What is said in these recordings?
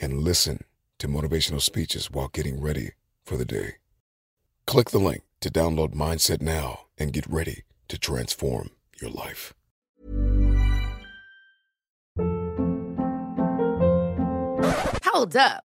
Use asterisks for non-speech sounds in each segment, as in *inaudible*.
and listen to motivational speeches while getting ready for the day. Click the link to download Mindset now and get ready to transform your life. Hold up.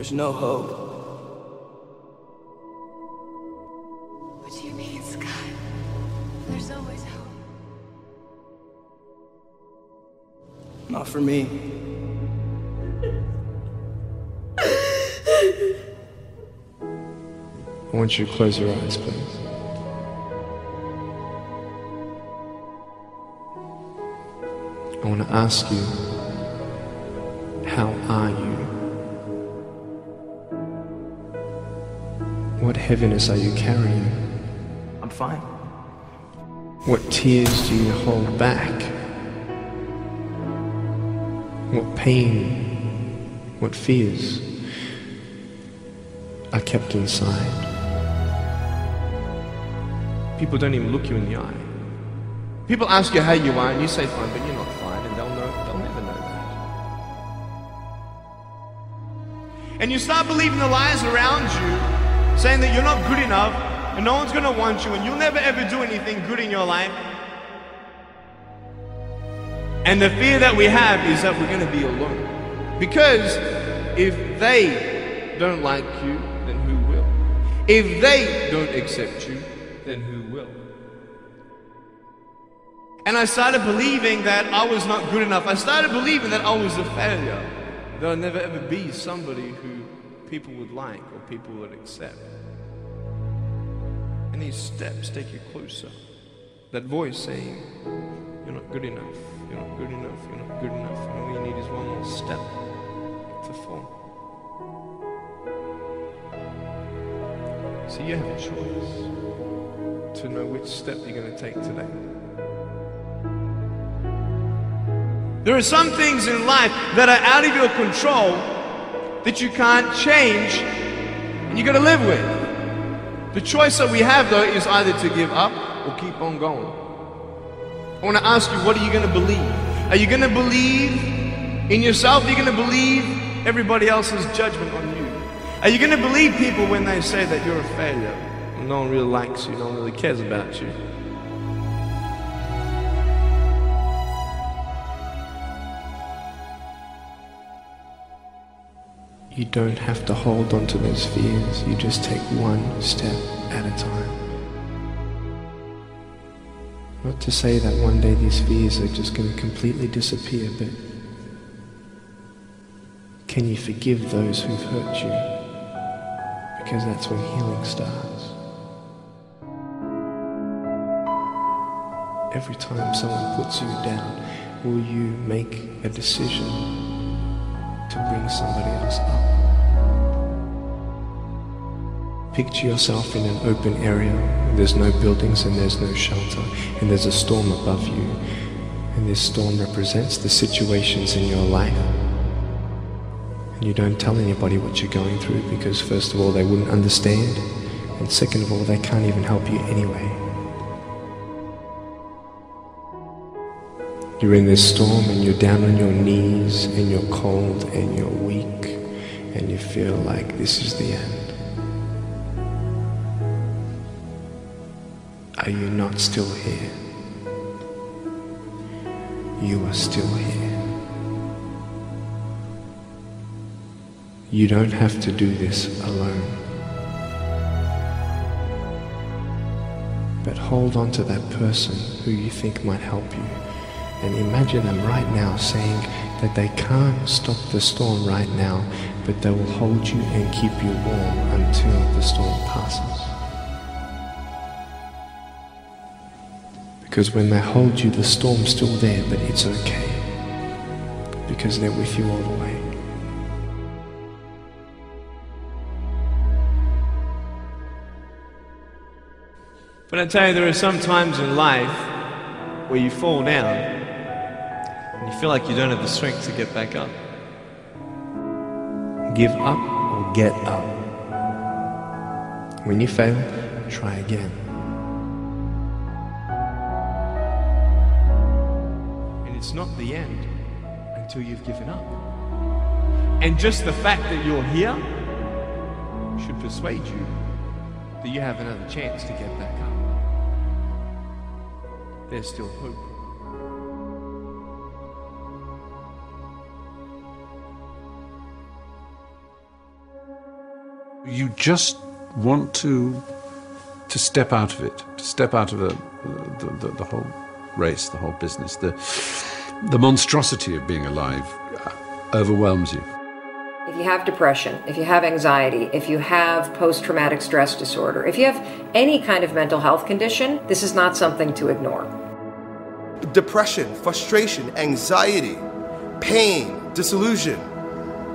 There's no hope. What do you mean, Scott? There's always hope. Not for me. I want you to close your eyes, please. I want to ask you, how are you? What heaviness are you carrying? I'm fine. What tears do you hold back? What pain, what fears are kept inside? People don't even look you in the eye. People ask you how you are, and you say fine, but you're not fine, and they'll know, they'll never know that. And you start believing the lies around you, saying that you're not good enough, and no one's gonna want you, and you'll never ever do anything good in your life. And the fear that we have is that we're gonna be alone. Because if they don't like you, then who will? If they don't accept you, then who will? And I started believing that I was not good enough. I started believing that I was a failure. That I'd never ever be somebody who people would like or people would accept. And these steps take you closer. That voice saying, You're not good enough, you're not good enough, you're not good enough. And all you need is one more step to fall. So you have a choice to know which step you're going to take today. There are some things in life that are out of your control that you can't change and you got to live with. The choice that we have though is either to give up or keep on going. I want to ask you, what are you going to believe? Are you going to believe in yourself? Are you going to believe everybody else's judgment on you? Are you going to believe people when they say that you're a failure? No one really likes you, no one really cares about you. You don't have to hold on to those fears. You just take one step at a time. Not to say that one day these fears are just going to completely disappear, but can you forgive those who've hurt you? Because that's when healing starts. Every time someone puts you down, will you make a decision to bring somebody else up? Picture yourself in an open area. There's no buildings and there's no shelter, and there's a storm above you. And this storm represents the situations in your life. And you don't tell anybody what you're going through because, first of all, they wouldn't understand, and second of all, they can't even help you anyway. You're in this storm and you're down on your knees and you're cold and you're weak and you feel like this is the end. Are you not still here? You are still here. You don't have to do this alone. But hold on to that person who you think might help you and imagine them right now saying that they can't stop the storm right now, but they will hold you and keep you warm until the storm passes. Because when they hold you, the storm's still there, but it's okay. Because they're with you all the way. But I tell you, there are some times in life where you fall down you feel like you don't have the strength to get back up. Give up or get up. When you fail, try again. And it's not the end until you've given up. And just the fact that you're here should persuade you that you have another chance to get back up. There's still hope. You just want to to step out of it, to step out of the, the, the, the whole race, the whole business. The, the monstrosity of being alive overwhelms you. If you have depression, if you have anxiety, if you have post traumatic stress disorder, if you have any kind of mental health condition, this is not something to ignore. Depression, frustration, anxiety, pain, disillusion.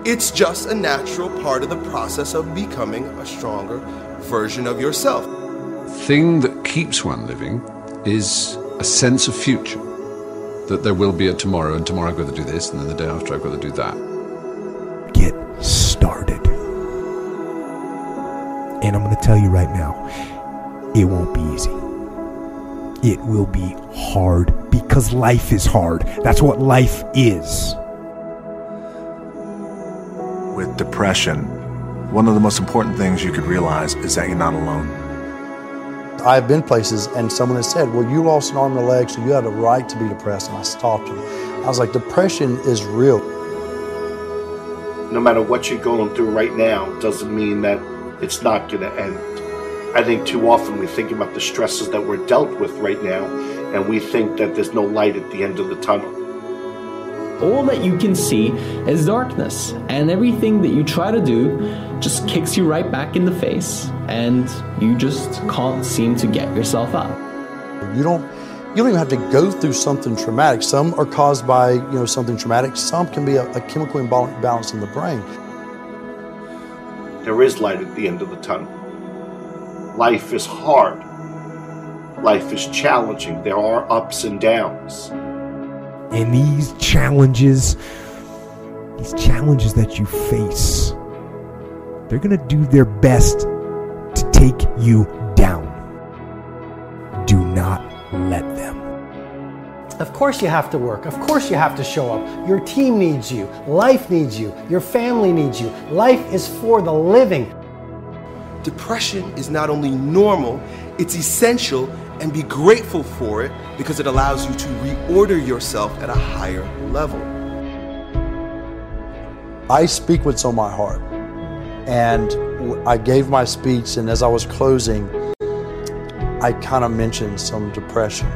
It's just a natural part of the process of becoming a stronger version of yourself. Thing that keeps one living is a sense of future. That there will be a tomorrow, and tomorrow I've got to do this, and then the day after I've got to do that. Get started. And I'm going to tell you right now, it won't be easy. It will be hard because life is hard. That's what life is. With depression, one of the most important things you could realize is that you're not alone. I've been places and someone has said, Well, you lost an arm and a leg, so you had a right to be depressed. And I stopped them. I was like, Depression is real. No matter what you're going through right now, doesn't mean that it's not going to end. I think too often we think about the stresses that we're dealt with right now, and we think that there's no light at the end of the tunnel. All that you can see is darkness, and everything that you try to do just kicks you right back in the face, and you just can't seem to get yourself up. You don't you don't even have to go through something traumatic. Some are caused by, you know, something traumatic. Some can be a, a chemical imbalance in the brain. There is light at the end of the tunnel. Life is hard. Life is challenging. There are ups and downs. And these challenges, these challenges that you face, they're going to do their best to take you down. Do not let them. Of course, you have to work. Of course, you have to show up. Your team needs you. Life needs you. Your family needs you. Life is for the living. Depression is not only normal, it's essential, and be grateful for it because it allows you to reorder yourself at a higher level. I speak what's on my heart. And I gave my speech, and as I was closing, I kind of mentioned some depression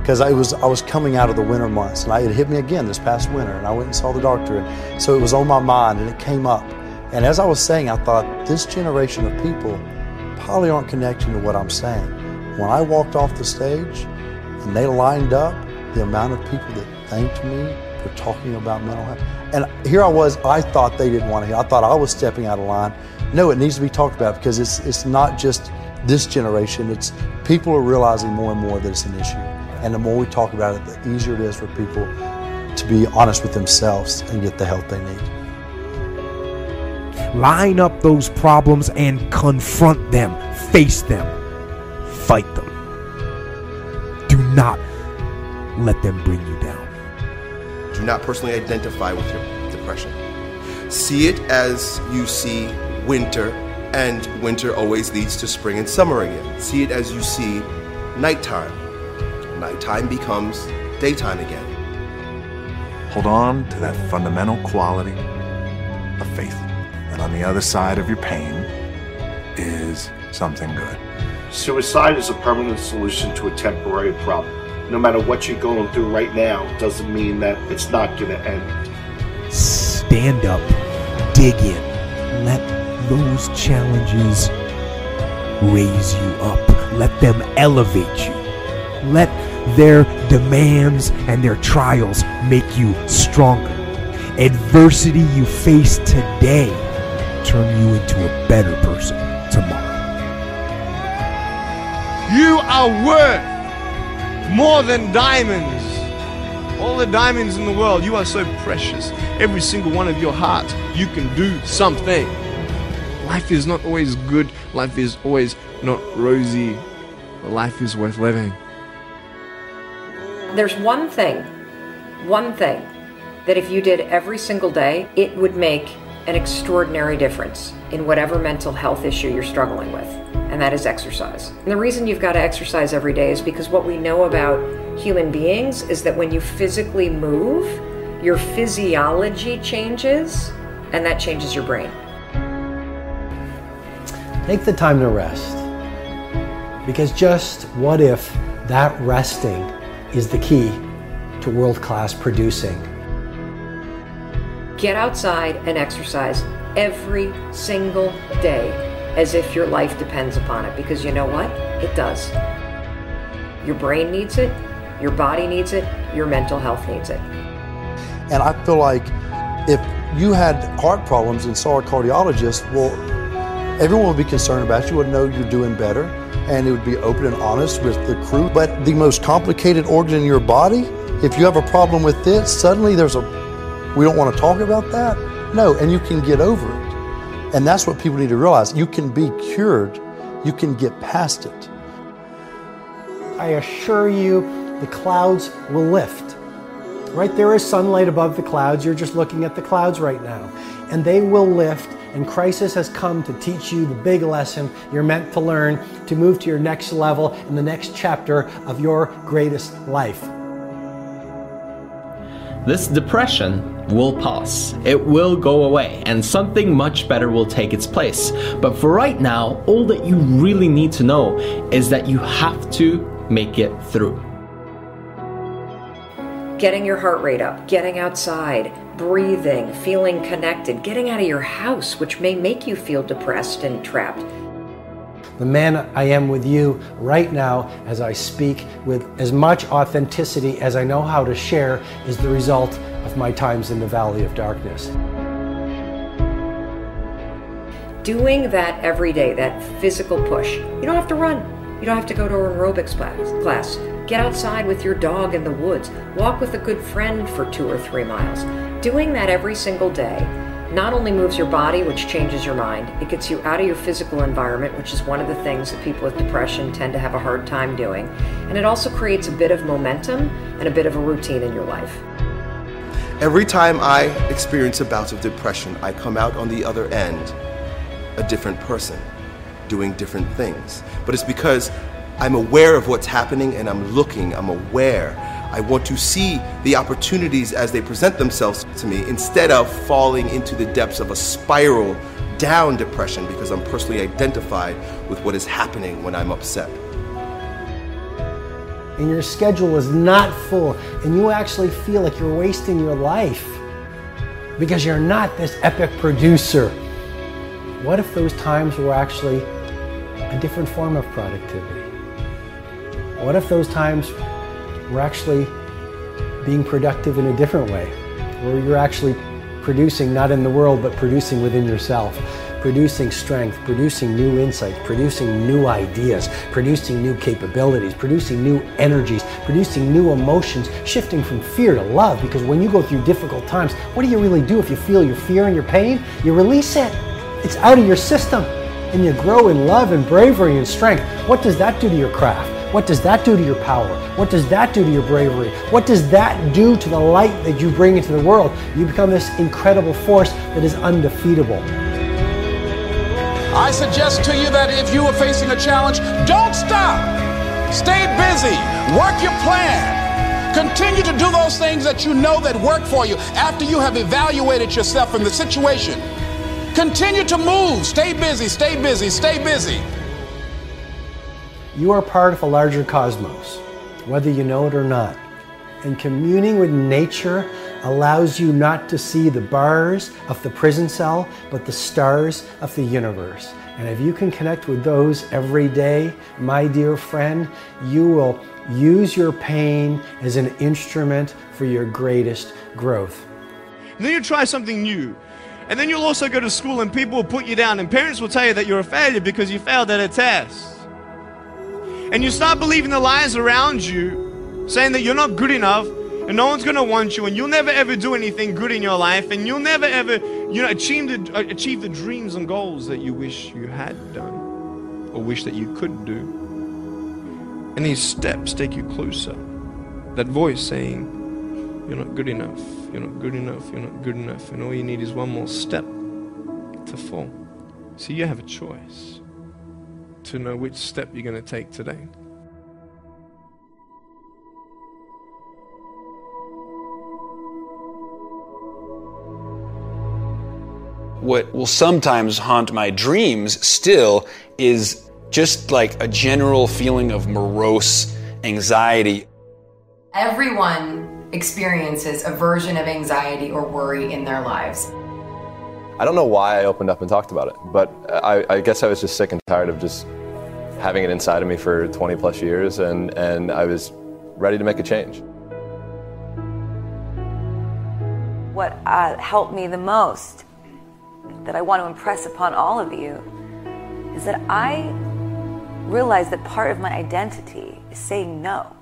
because I was I was coming out of the winter months, and I, it hit me again this past winter, and I went and saw the doctor, and so it was on my mind, and it came up. And as I was saying, I thought this generation of people probably aren't connecting to what I'm saying. When I walked off the stage, and they lined up, the amount of people that thanked me for talking about mental health, and here I was, I thought they didn't want to hear. I thought I was stepping out of line. No, it needs to be talked about because it's it's not just this generation. It's people are realizing more and more that it's an issue. And the more we talk about it, the easier it is for people to be honest with themselves and get the help they need. Line up those problems and confront them, face them, fight them. Do not let them bring you down. Do not personally identify with your depression. See it as you see winter, and winter always leads to spring and summer again. See it as you see nighttime nighttime becomes daytime again. Hold on to that fundamental quality of faith. And on the other side of your pain is something good. Suicide is a permanent solution to a temporary problem. No matter what you're going through right now, doesn't mean that it's not going to end. Stand up, dig in, let those challenges raise you up, let them elevate you. Let their demands and their trials make you stronger. Adversity you face today turn you into a better person tomorrow. You are worth more than diamonds. All the diamonds in the world, you are so precious. Every single one of your hearts, you can do something. Life is not always good, life is always not rosy, but life is worth living. There's one thing, one thing, that if you did every single day, it would make an extraordinary difference in whatever mental health issue you're struggling with, and that is exercise. And the reason you've got to exercise every day is because what we know about human beings is that when you physically move, your physiology changes, and that changes your brain. Take the time to rest. Because just what if that resting is the key to world class producing? Get outside and exercise every single day as if your life depends upon it because you know what? It does. Your brain needs it, your body needs it, your mental health needs it. And I feel like if you had heart problems and saw a cardiologist, well, everyone would be concerned about you, would know you're doing better, and it would be open and honest with the crew. But the most complicated organ in your body, if you have a problem with it, suddenly there's a, we don't want to talk about that? No, and you can get over it. And that's what people need to realize. You can be cured, you can get past it. I assure you, the clouds will lift. Right there is sunlight above the clouds. You're just looking at the clouds right now. And they will lift, and crisis has come to teach you the big lesson you're meant to learn to move to your next level in the next chapter of your greatest life. This depression will pass. It will go away, and something much better will take its place. But for right now, all that you really need to know is that you have to make it through. Getting your heart rate up, getting outside, breathing, feeling connected, getting out of your house, which may make you feel depressed and trapped. The man I am with you right now as I speak with as much authenticity as I know how to share is the result of my times in the valley of darkness. Doing that every day, that physical push, you don't have to run. You don't have to go to an aerobics class. Get outside with your dog in the woods. Walk with a good friend for two or three miles. Doing that every single day not only moves your body, which changes your mind, it gets you out of your physical environment, which is one of the things that people with depression tend to have a hard time doing. And it also creates a bit of momentum and a bit of a routine in your life. Every time I experience a bout of depression, I come out on the other end a different person, doing different things. But it's because I'm aware of what's happening and I'm looking, I'm aware. I want to see the opportunities as they present themselves to me instead of falling into the depths of a spiral down depression because I'm personally identified with what is happening when I'm upset. And your schedule is not full, and you actually feel like you're wasting your life because you're not this epic producer. What if those times were actually a different form of productivity? What if those times were actually being productive in a different way, where you're actually producing not in the world, but producing within yourself, producing strength, producing new insights, producing new ideas, producing new capabilities, producing new energies, producing new emotions, shifting from fear to love. Because when you go through difficult times, what do you really do if you feel your fear and your pain? You release it, it's out of your system, and you grow in love and bravery and strength. What does that do to your craft? What does that do to your power? What does that do to your bravery? What does that do to the light that you bring into the world? You become this incredible force that is undefeatable. I suggest to you that if you are facing a challenge, don't stop. Stay busy. Work your plan. Continue to do those things that you know that work for you after you have evaluated yourself in the situation. Continue to move. Stay busy, stay busy, stay busy. You are part of a larger cosmos, whether you know it or not. And communing with nature allows you not to see the bars of the prison cell, but the stars of the universe. And if you can connect with those every day, my dear friend, you will use your pain as an instrument for your greatest growth. And then you try something new. And then you'll also go to school and people will put you down, and parents will tell you that you're a failure because you failed at a test. And you start believing the lies around you, saying that you're not good enough and no one's going to want you and you'll never ever do anything good in your life and you'll never ever you know achieve the, uh, achieve the dreams and goals that you wish you had done or wish that you could do. And these steps take you closer. That voice saying you're not good enough. You're not good enough. You're not good enough. And all you need is one more step to fall. So you have a choice to know which step you're going to take today. What will sometimes haunt my dreams still is just like a general feeling of morose anxiety. Everyone experiences a version of anxiety or worry in their lives. I don't know why I opened up and talked about it, but I, I, guess I was just sick and tired of just having it inside of me for 20 plus years, and, and I was ready to make a change. What uh, helped me the most, that I want to impress upon all of you, is that I realize that part of my identity is saying no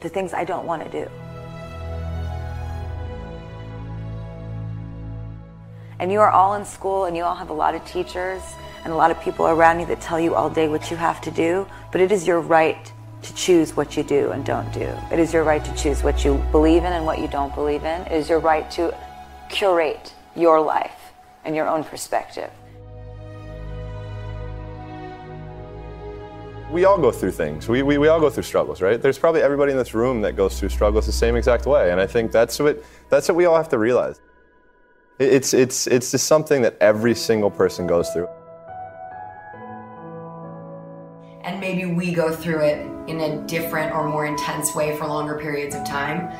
to things I don't want to do. And you are all in school and you all have a lot of teachers and a lot of people around you that tell you all day what you have to do, but it is your right to choose what you do and don't do. It is your right to choose what you believe in and what you don't believe in. It is your right to curate your life and your own perspective. We all go through things. We, we, we all go through struggles, right? There's probably everybody in this room that goes through struggles the same exact way. And I think that's what, that's what we all have to realize. It's, it's, it's just something that every single person goes through. And maybe we go through it in a different or more intense way for longer periods of time.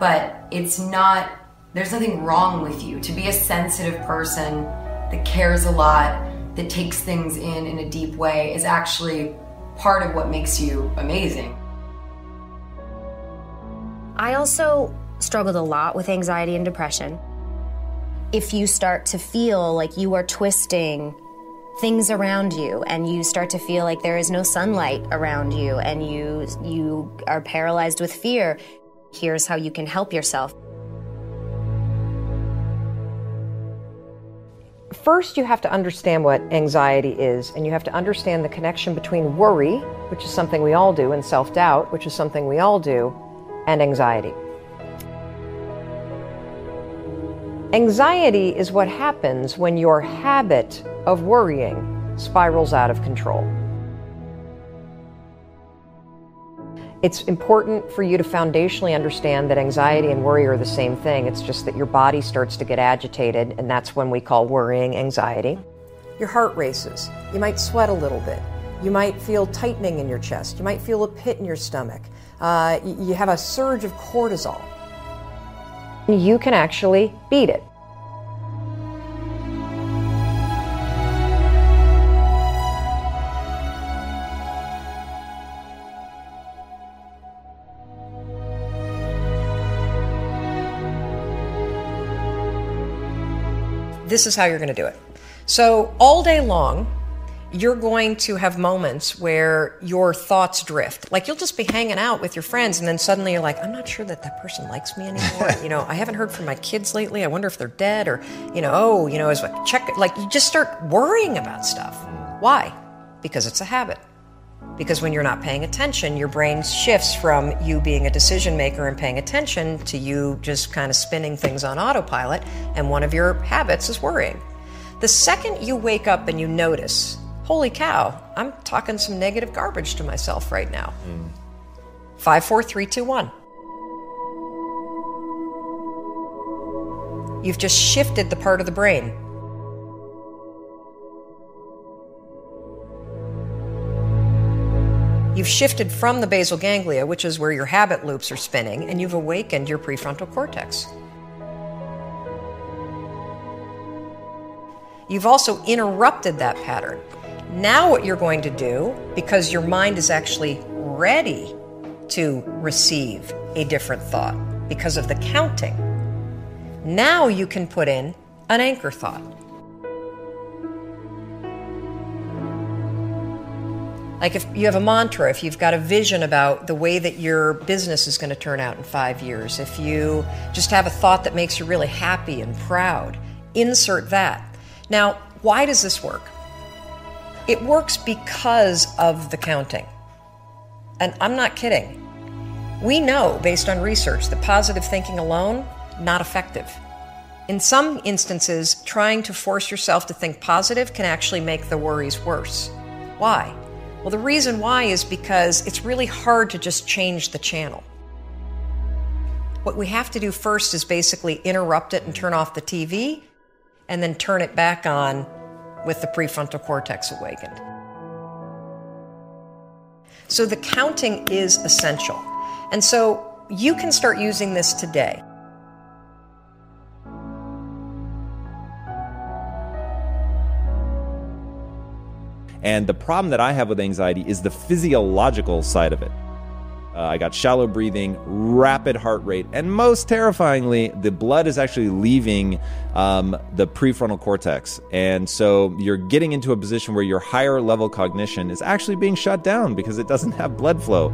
But it's not, there's nothing wrong with you. To be a sensitive person that cares a lot, that takes things in in a deep way, is actually part of what makes you amazing. I also struggled a lot with anxiety and depression if you start to feel like you are twisting things around you and you start to feel like there is no sunlight around you and you you are paralyzed with fear here's how you can help yourself first you have to understand what anxiety is, and you have to understand the connection between worry, which is something we all do, and self doubt, which is something we all do, and anxiety. Anxiety is what happens when your habit of worrying spirals out of control. It's important for you to foundationally understand that anxiety and worry are the same thing. It's just that your body starts to get agitated, and that's when we call worrying anxiety. Your heart races. You might sweat a little bit. You might feel tightening in your chest. You might feel a pit in your stomach. Uh, you have a surge of cortisol. You can actually beat it. this is how you're going to do it. So, all day long, you're going to have moments where your thoughts drift. Like you'll just be hanging out with your friends, and then suddenly you're like, I'm not sure that that person likes me anymore. *laughs* you know, I haven't heard from my kids lately. I wonder if they're dead, or you know, oh, you know, is what check. Like you just start worrying about stuff. Why? Because it's a habit. Because when you're not paying attention, your brain shifts from you being a decision maker and paying attention to you just kind of spinning things on autopilot, and one of your habits is worrying. The second you wake up and you notice, holy cow, I'm talking some negative garbage to myself right now. Mm. Five, four, three, two, one. You've just shifted the part of the brain You've shifted from the basal ganglia, which is where your habit loops are spinning, and you've awakened your prefrontal cortex. You've also interrupted that pattern. Now, what you're going to do, because your mind is actually ready to receive a different thought because of the counting, now you can put in an anchor thought. Like if you have a mantra, if you've got a vision about the way that your business is going to turn out in five years, if you just have a thought that makes you really happy and proud, insert that. Now, why does this work? It works because of the counting. And I'm not kidding. We know, based on research, that positive thinking alone, not effective. In some instances, trying to force yourself to think positive can actually make the worries worse. Why? Well, the reason why is because it's really hard to just change the channel. What we have to do first is basically interrupt it and turn off the TV, and then turn it back on with the prefrontal cortex awakened. So the counting is essential. And so you can start using this today. And the problem that I have with anxiety is the physiological side of it. Uh, I got shallow breathing, rapid heart rate, and most terrifyingly, the blood is actually leaving um, the prefrontal cortex. And so you're getting into a position where your higher level cognition is actually being shut down because it doesn't have blood flow.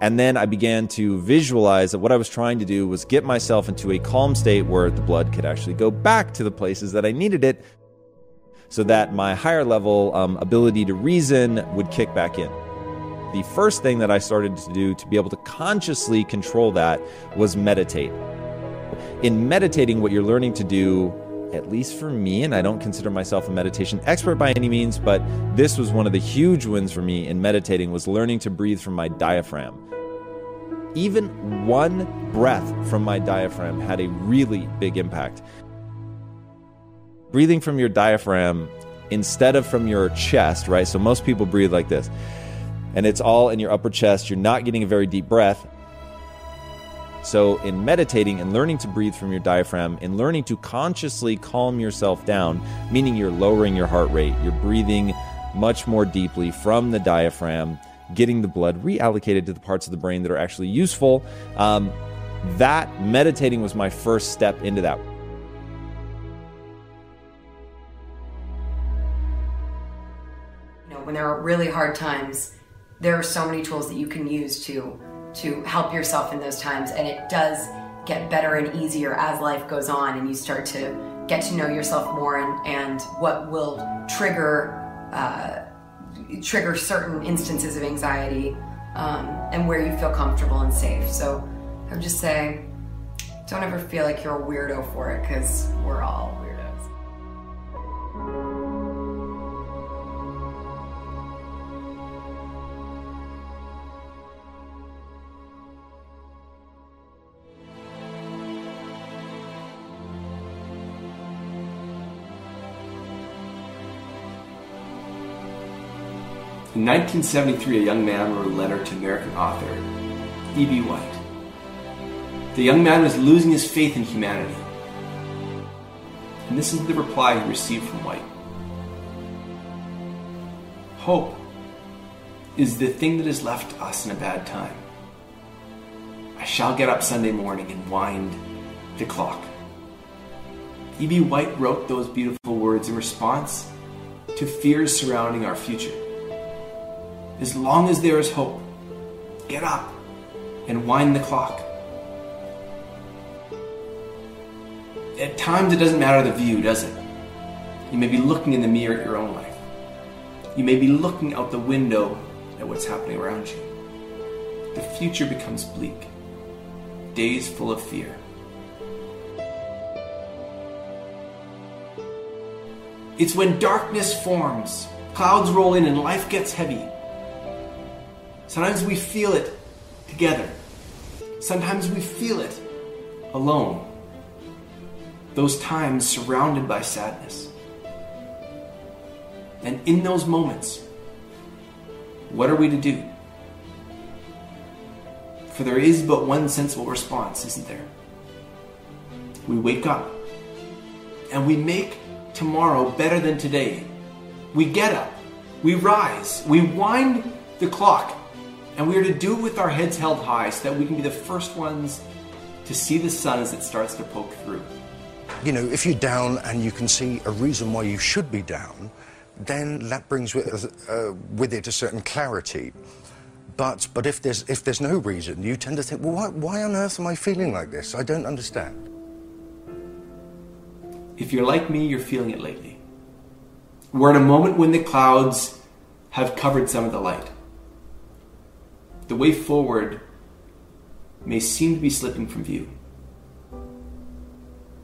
And then I began to visualize that what I was trying to do was get myself into a calm state where the blood could actually go back to the places that I needed it so that my higher level um, ability to reason would kick back in. The first thing that I started to do to be able to consciously control that was meditate. In meditating, what you're learning to do, at least for me, and I don't consider myself a meditation expert by any means, but this was one of the huge wins for me in meditating was learning to breathe from my diaphragm. Even one breath from my diaphragm had a really big impact breathing from your diaphragm instead of from your chest, right? So most people breathe like this. And it's all in your upper chest. You're not getting a very deep breath. So, in meditating and learning to breathe from your diaphragm, in learning to consciously calm yourself down, meaning you're lowering your heart rate, you're breathing much more deeply from the diaphragm, getting the blood reallocated to the parts of the brain that are actually useful. Um, that meditating was my first step into that. when there are really hard times, there are so many tools that you can use to to help yourself in those times and it does get better and easier as life goes on and you start to get to know yourself more and, and what will trigger uh, trigger certain instances of anxiety um, and where you feel comfortable and safe. So I would just say, don't ever feel like you're a weirdo for it because we're all In 1973, a young man wrote a letter to American author E.B. White. The young man was losing his faith in humanity. And this is the reply he received from White Hope is the thing that is left us in a bad time. I shall get up Sunday morning and wind the clock. E.B. White wrote those beautiful words in response to fears surrounding our future. As long as there is hope, get up and wind the clock. At times, it doesn't matter the view, does it? You may be looking in the mirror at your own life. You may be looking out the window at what's happening around you. The future becomes bleak, days full of fear. It's when darkness forms, clouds roll in, and life gets heavy. Sometimes we feel it together. Sometimes we feel it alone. Those times surrounded by sadness. And in those moments, what are we to do? For there is but one sensible response, isn't there? We wake up and we make tomorrow better than today. We get up, we rise, we wind the clock, and we are to do it with our heads held high so that we can be the first ones to see the sun as it starts to poke through. You know, if you're down and you can see a reason why you should be down, then that brings with, uh, with it a certain clarity. But, but if, there's, if there's no reason, you tend to think, well, why, why on earth am I feeling like this? I don't understand. If you're like me, you're feeling it lately. We're in a moment when the clouds have covered some of the light. The way forward may seem to be slipping from view.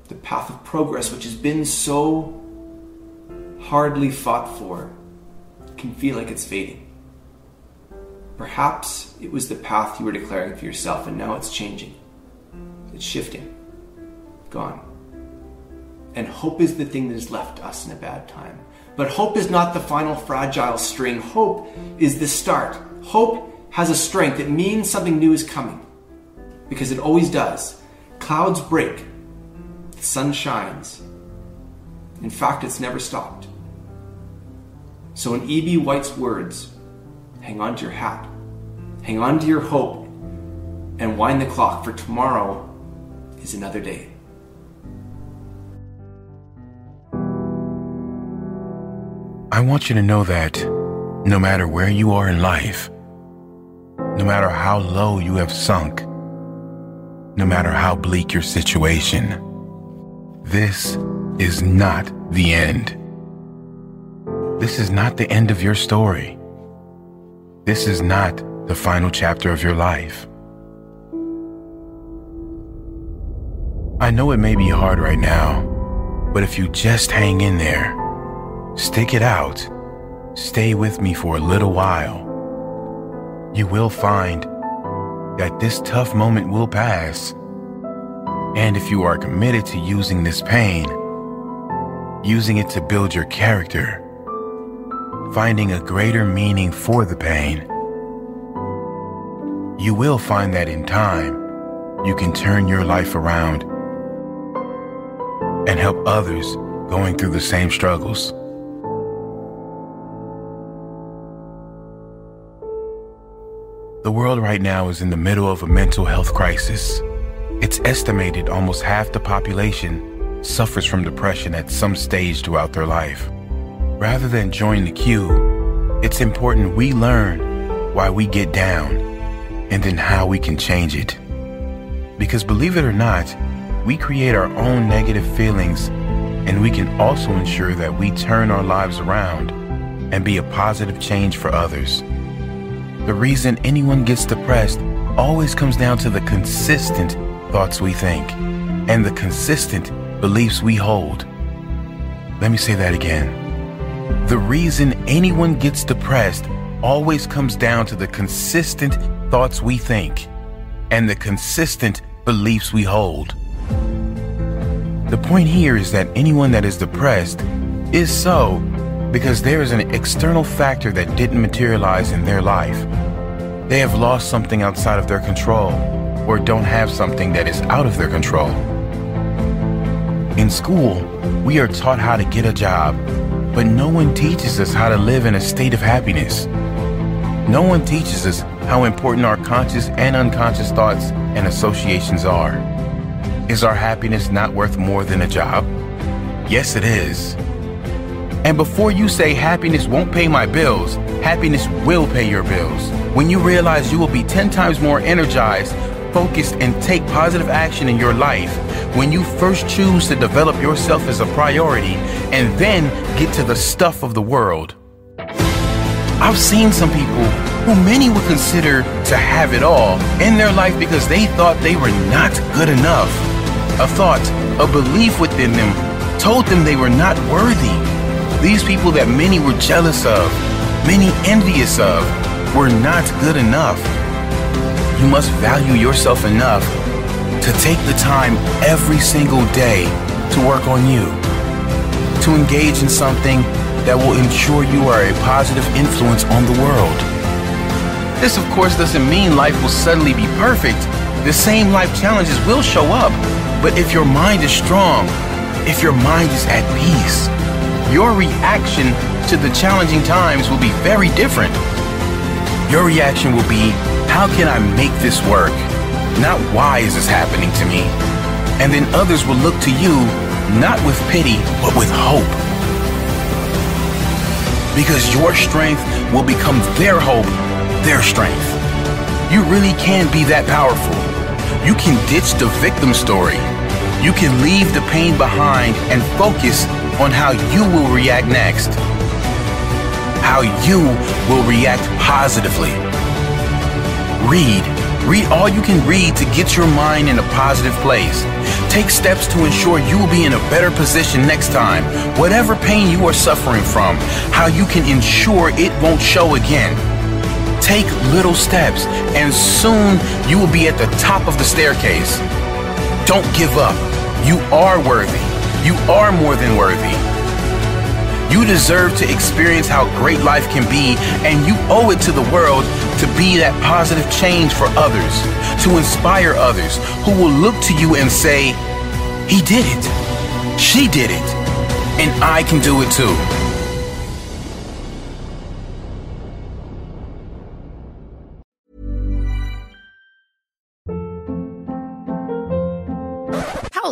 The path of progress, which has been so hardly fought for, can feel like it's fading. Perhaps it was the path you were declaring for yourself, and now it's changing. It's shifting. Gone. And hope is the thing that has left us in a bad time. But hope is not the final fragile string. Hope is the start. Hope has a strength. It means something new is coming. Because it always does. Clouds break, the sun shines. In fact, it's never stopped. So, in E.B. White's words, hang on to your hat, hang on to your hope, and wind the clock, for tomorrow is another day. I want you to know that no matter where you are in life, no matter how low you have sunk, no matter how bleak your situation, this is not the end. This is not the end of your story. This is not the final chapter of your life. I know it may be hard right now, but if you just hang in there, stick it out, stay with me for a little while, you will find that this tough moment will pass. And if you are committed to using this pain, using it to build your character, finding a greater meaning for the pain, you will find that in time, you can turn your life around and help others going through the same struggles. The world right now is in the middle of a mental health crisis. It's estimated almost half the population suffers from depression at some stage throughout their life. Rather than join the queue, it's important we learn why we get down and then how we can change it. Because believe it or not, we create our own negative feelings and we can also ensure that we turn our lives around and be a positive change for others. The reason anyone gets depressed always comes down to the consistent thoughts we think and the consistent beliefs we hold. Let me say that again. The reason anyone gets depressed always comes down to the consistent thoughts we think and the consistent beliefs we hold. The point here is that anyone that is depressed is so because there is an external factor that didn't materialize in their life. They have lost something outside of their control or don't have something that is out of their control. In school, we are taught how to get a job, but no one teaches us how to live in a state of happiness. No one teaches us how important our conscious and unconscious thoughts and associations are. Is our happiness not worth more than a job? Yes, it is. And before you say happiness won't pay my bills, happiness will pay your bills. When you realize you will be 10 times more energized, focused, and take positive action in your life, when you first choose to develop yourself as a priority and then get to the stuff of the world. I've seen some people who many would consider to have it all in their life because they thought they were not good enough. A thought, a belief within them told them they were not worthy. These people that many were jealous of, many envious of, were not good enough. You must value yourself enough to take the time every single day to work on you, to engage in something that will ensure you are a positive influence on the world. This, of course, doesn't mean life will suddenly be perfect. The same life challenges will show up, but if your mind is strong, if your mind is at peace, your reaction to the challenging times will be very different. Your reaction will be, how can I make this work? Not why is this happening to me? And then others will look to you, not with pity, but with hope. Because your strength will become their hope, their strength. You really can be that powerful. You can ditch the victim story. You can leave the pain behind and focus on how you will react next. How you will react positively. Read. Read all you can read to get your mind in a positive place. Take steps to ensure you will be in a better position next time. Whatever pain you are suffering from, how you can ensure it won't show again. Take little steps, and soon you will be at the top of the staircase. Don't give up. You are worthy. You are more than worthy. You deserve to experience how great life can be, and you owe it to the world to be that positive change for others, to inspire others who will look to you and say, He did it. She did it. And I can do it too.